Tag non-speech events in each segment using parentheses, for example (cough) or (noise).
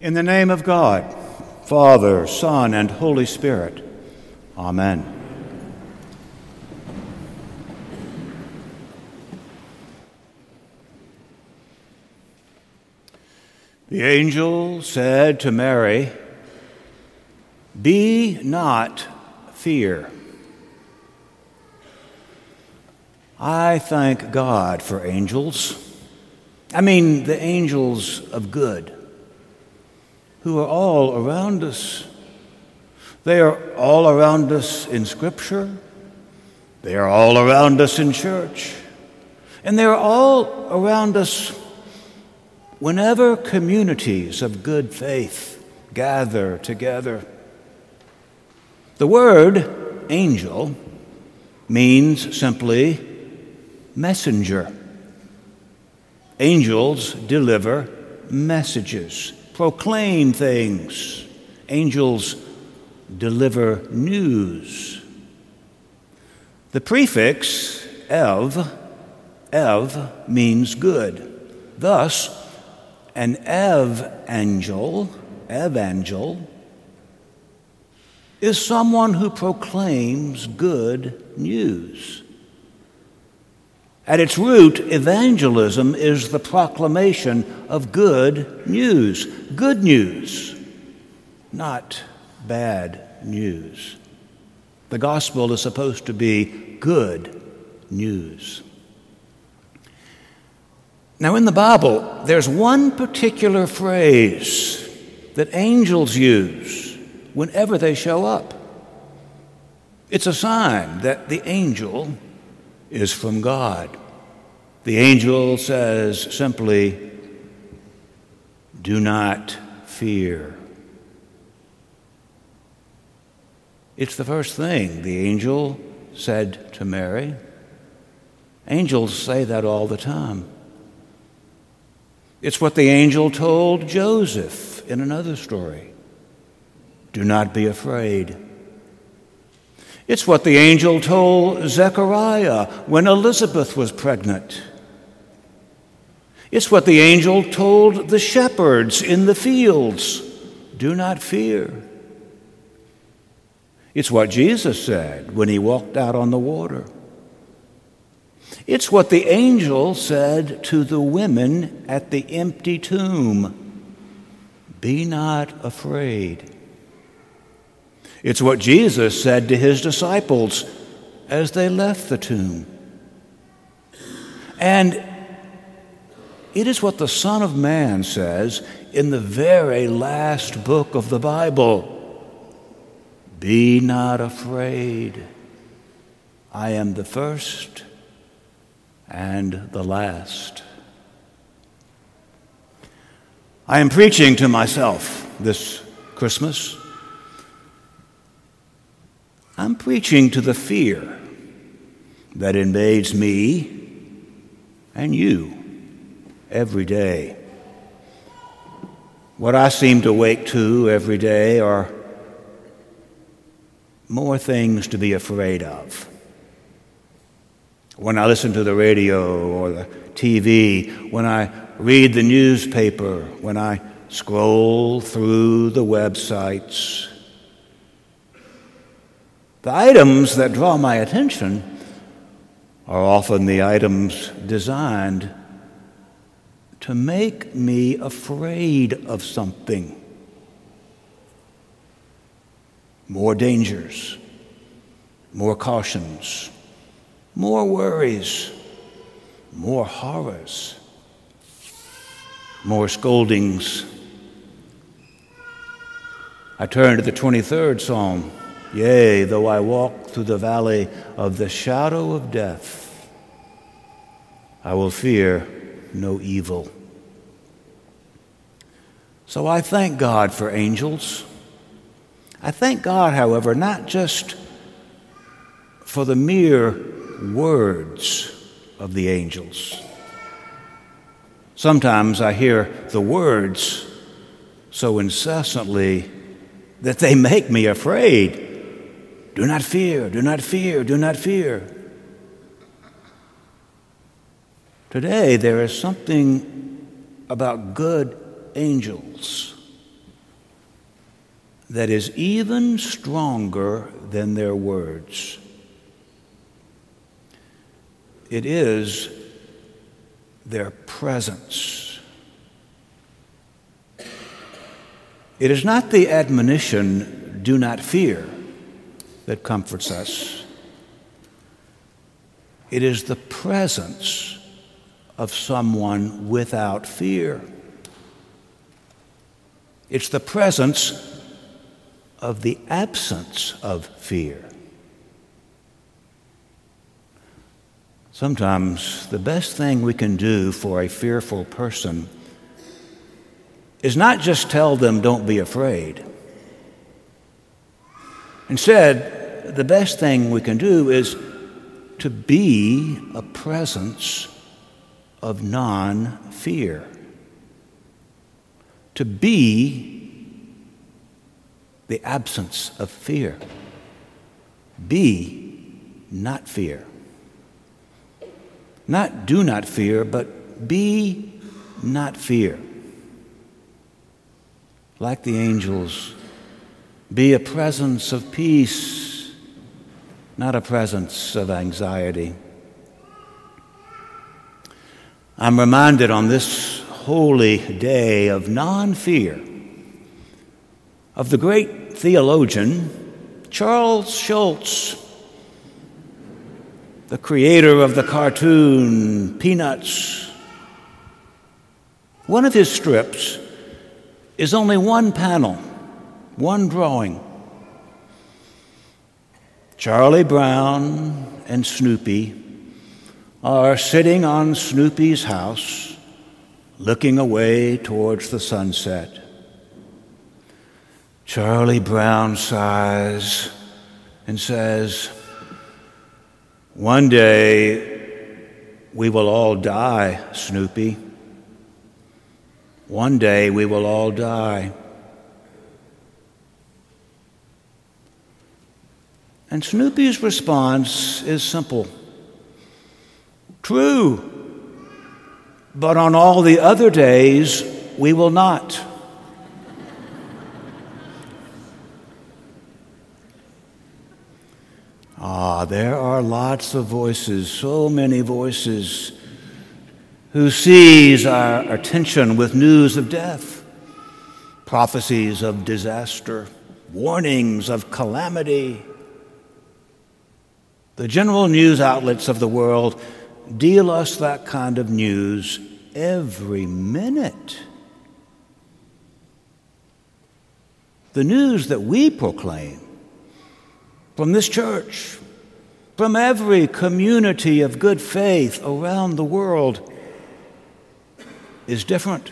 In the name of God, Father, Son, and Holy Spirit. Amen. The angel said to Mary, Be not fear. I thank God for angels. I mean, the angels of good who are all around us. They are all around us in Scripture, they are all around us in church, and they are all around us whenever communities of good faith gather together. The word angel means simply messenger. Angels deliver messages proclaim things, angels deliver news. The prefix ev, ev means good. Thus, an evangel, evangel, is someone who proclaims good news. At its root, evangelism is the proclamation of good news. Good news, not bad news. The gospel is supposed to be good news. Now, in the Bible, there's one particular phrase that angels use whenever they show up. It's a sign that the angel is from God. The angel says simply, Do not fear. It's the first thing the angel said to Mary. Angels say that all the time. It's what the angel told Joseph in another story Do not be afraid. It's what the angel told Zechariah when Elizabeth was pregnant. It's what the angel told the shepherds in the fields do not fear. It's what Jesus said when he walked out on the water. It's what the angel said to the women at the empty tomb Be not afraid. It's what Jesus said to his disciples as they left the tomb. And it is what the Son of Man says in the very last book of the Bible Be not afraid. I am the first and the last. I am preaching to myself this Christmas. I'm preaching to the fear that invades me and you every day. What I seem to wake to every day are more things to be afraid of. When I listen to the radio or the TV, when I read the newspaper, when I scroll through the websites, the items that draw my attention are often the items designed to make me afraid of something. More dangers, more cautions, more worries, more horrors, more scoldings. I turn to the 23rd Psalm. Yea, though I walk through the valley of the shadow of death, I will fear no evil. So I thank God for angels. I thank God, however, not just for the mere words of the angels. Sometimes I hear the words so incessantly that they make me afraid. Do not fear, do not fear, do not fear. Today, there is something about good angels that is even stronger than their words. It is their presence. It is not the admonition, do not fear, that comforts us. It is the presence of someone without fear. It's the presence of the absence of fear. Sometimes the best thing we can do for a fearful person is not just tell them, don't be afraid. Instead, the best thing we can do is to be a presence of non fear. To be the absence of fear. Be not fear. Not do not fear, but be not fear. Like the angels, be a presence of peace, not a presence of anxiety. I'm reminded on this holy day of non fear of the great theologian Charles Schulz, the creator of the cartoon Peanuts. One of his strips is only one panel, one drawing. Charlie Brown and Snoopy are sitting on Snoopy's house, looking away towards the sunset. Charlie Brown sighs and says, One day we will all die, Snoopy. One day we will all die. And Snoopy's response is simple True, but on all the other days we will not. Ah, there are lots of voices, so many voices, who seize our attention with news of death, prophecies of disaster, warnings of calamity. The general news outlets of the world deal us that kind of news every minute. The news that we proclaim from this church, from every community of good faith around the world is different.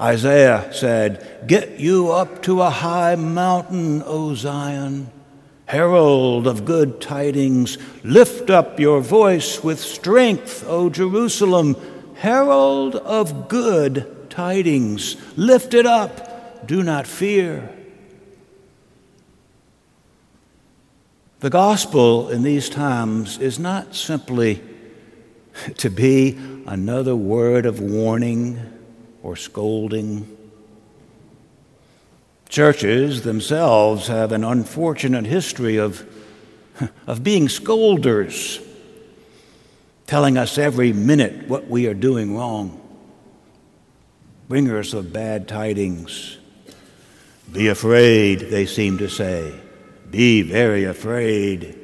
Isaiah said, Get you up to a high mountain, O Zion, herald of good tidings. Lift up your voice with strength, O Jerusalem, herald of good tidings. Lift it up, do not fear. The gospel in these times is not simply (laughs) to be another word of warning or scolding. Churches themselves have an unfortunate history of, of being scolders, telling us every minute what we are doing wrong, bringers of bad tidings. Be afraid, they seem to say be very afraid.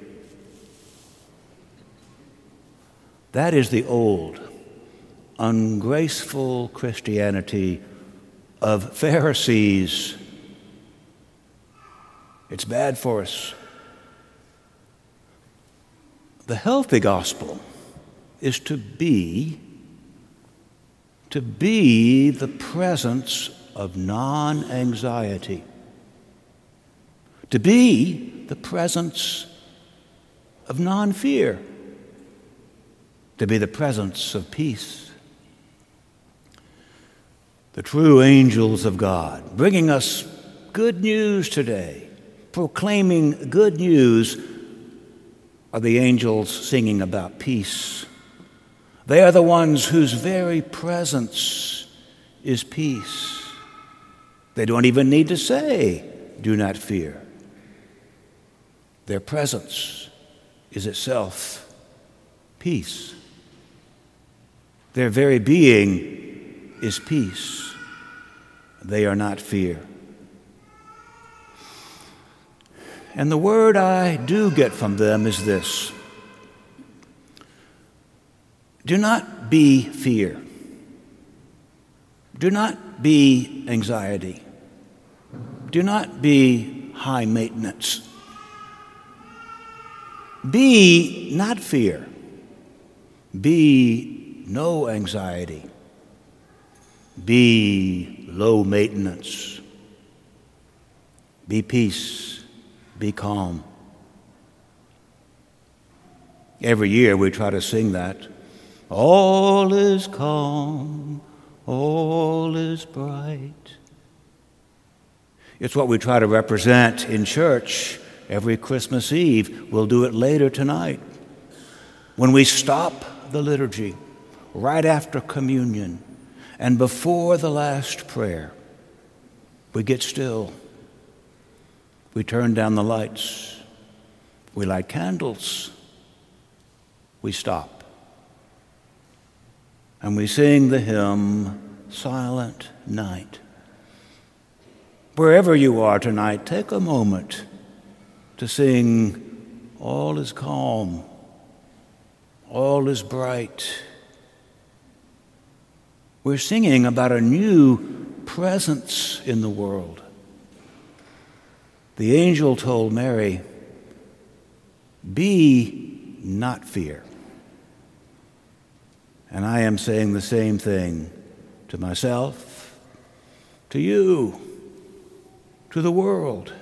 That is the old, ungraceful Christianity of Pharisees. It's bad for us. The healthy gospel is to be to be the presence of non-anxiety to be the presence of non fear, to be the presence of peace. The true angels of God, bringing us good news today, proclaiming good news, are the angels singing about peace. They are the ones whose very presence is peace. They don't even need to say, Do not fear. Their presence is itself peace. Their very being is peace. They are not fear. And the word I do get from them is this Do not be fear. Do not be anxiety. Do not be high maintenance. Be not fear. Be no anxiety. Be low maintenance. Be peace. Be calm. Every year we try to sing that. All is calm, all is bright. It's what we try to represent in church every Christmas Eve. We'll do it later tonight. When we stop the liturgy, right after communion, and before the last prayer, we get still. We turn down the lights. We light candles. We stop. And we sing the hymn, Silent Night. Wherever you are tonight, take a moment to sing, All is calm, all is bright. We're singing about a new presence in the world. The angel told Mary, Be not fear. And I am saying the same thing to myself, to you, to the world.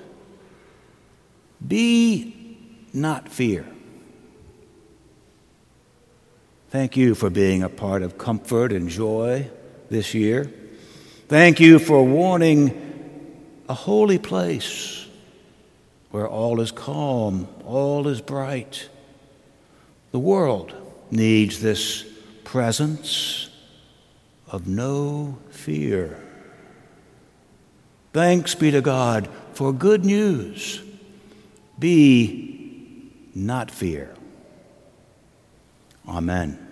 Be not fear. Thank you for being a part of comfort and joy this year. Thank you for warning a holy place where all is calm, all is bright. The world needs this presence of no fear. Thanks be to God for good news. Be not fear. Amen.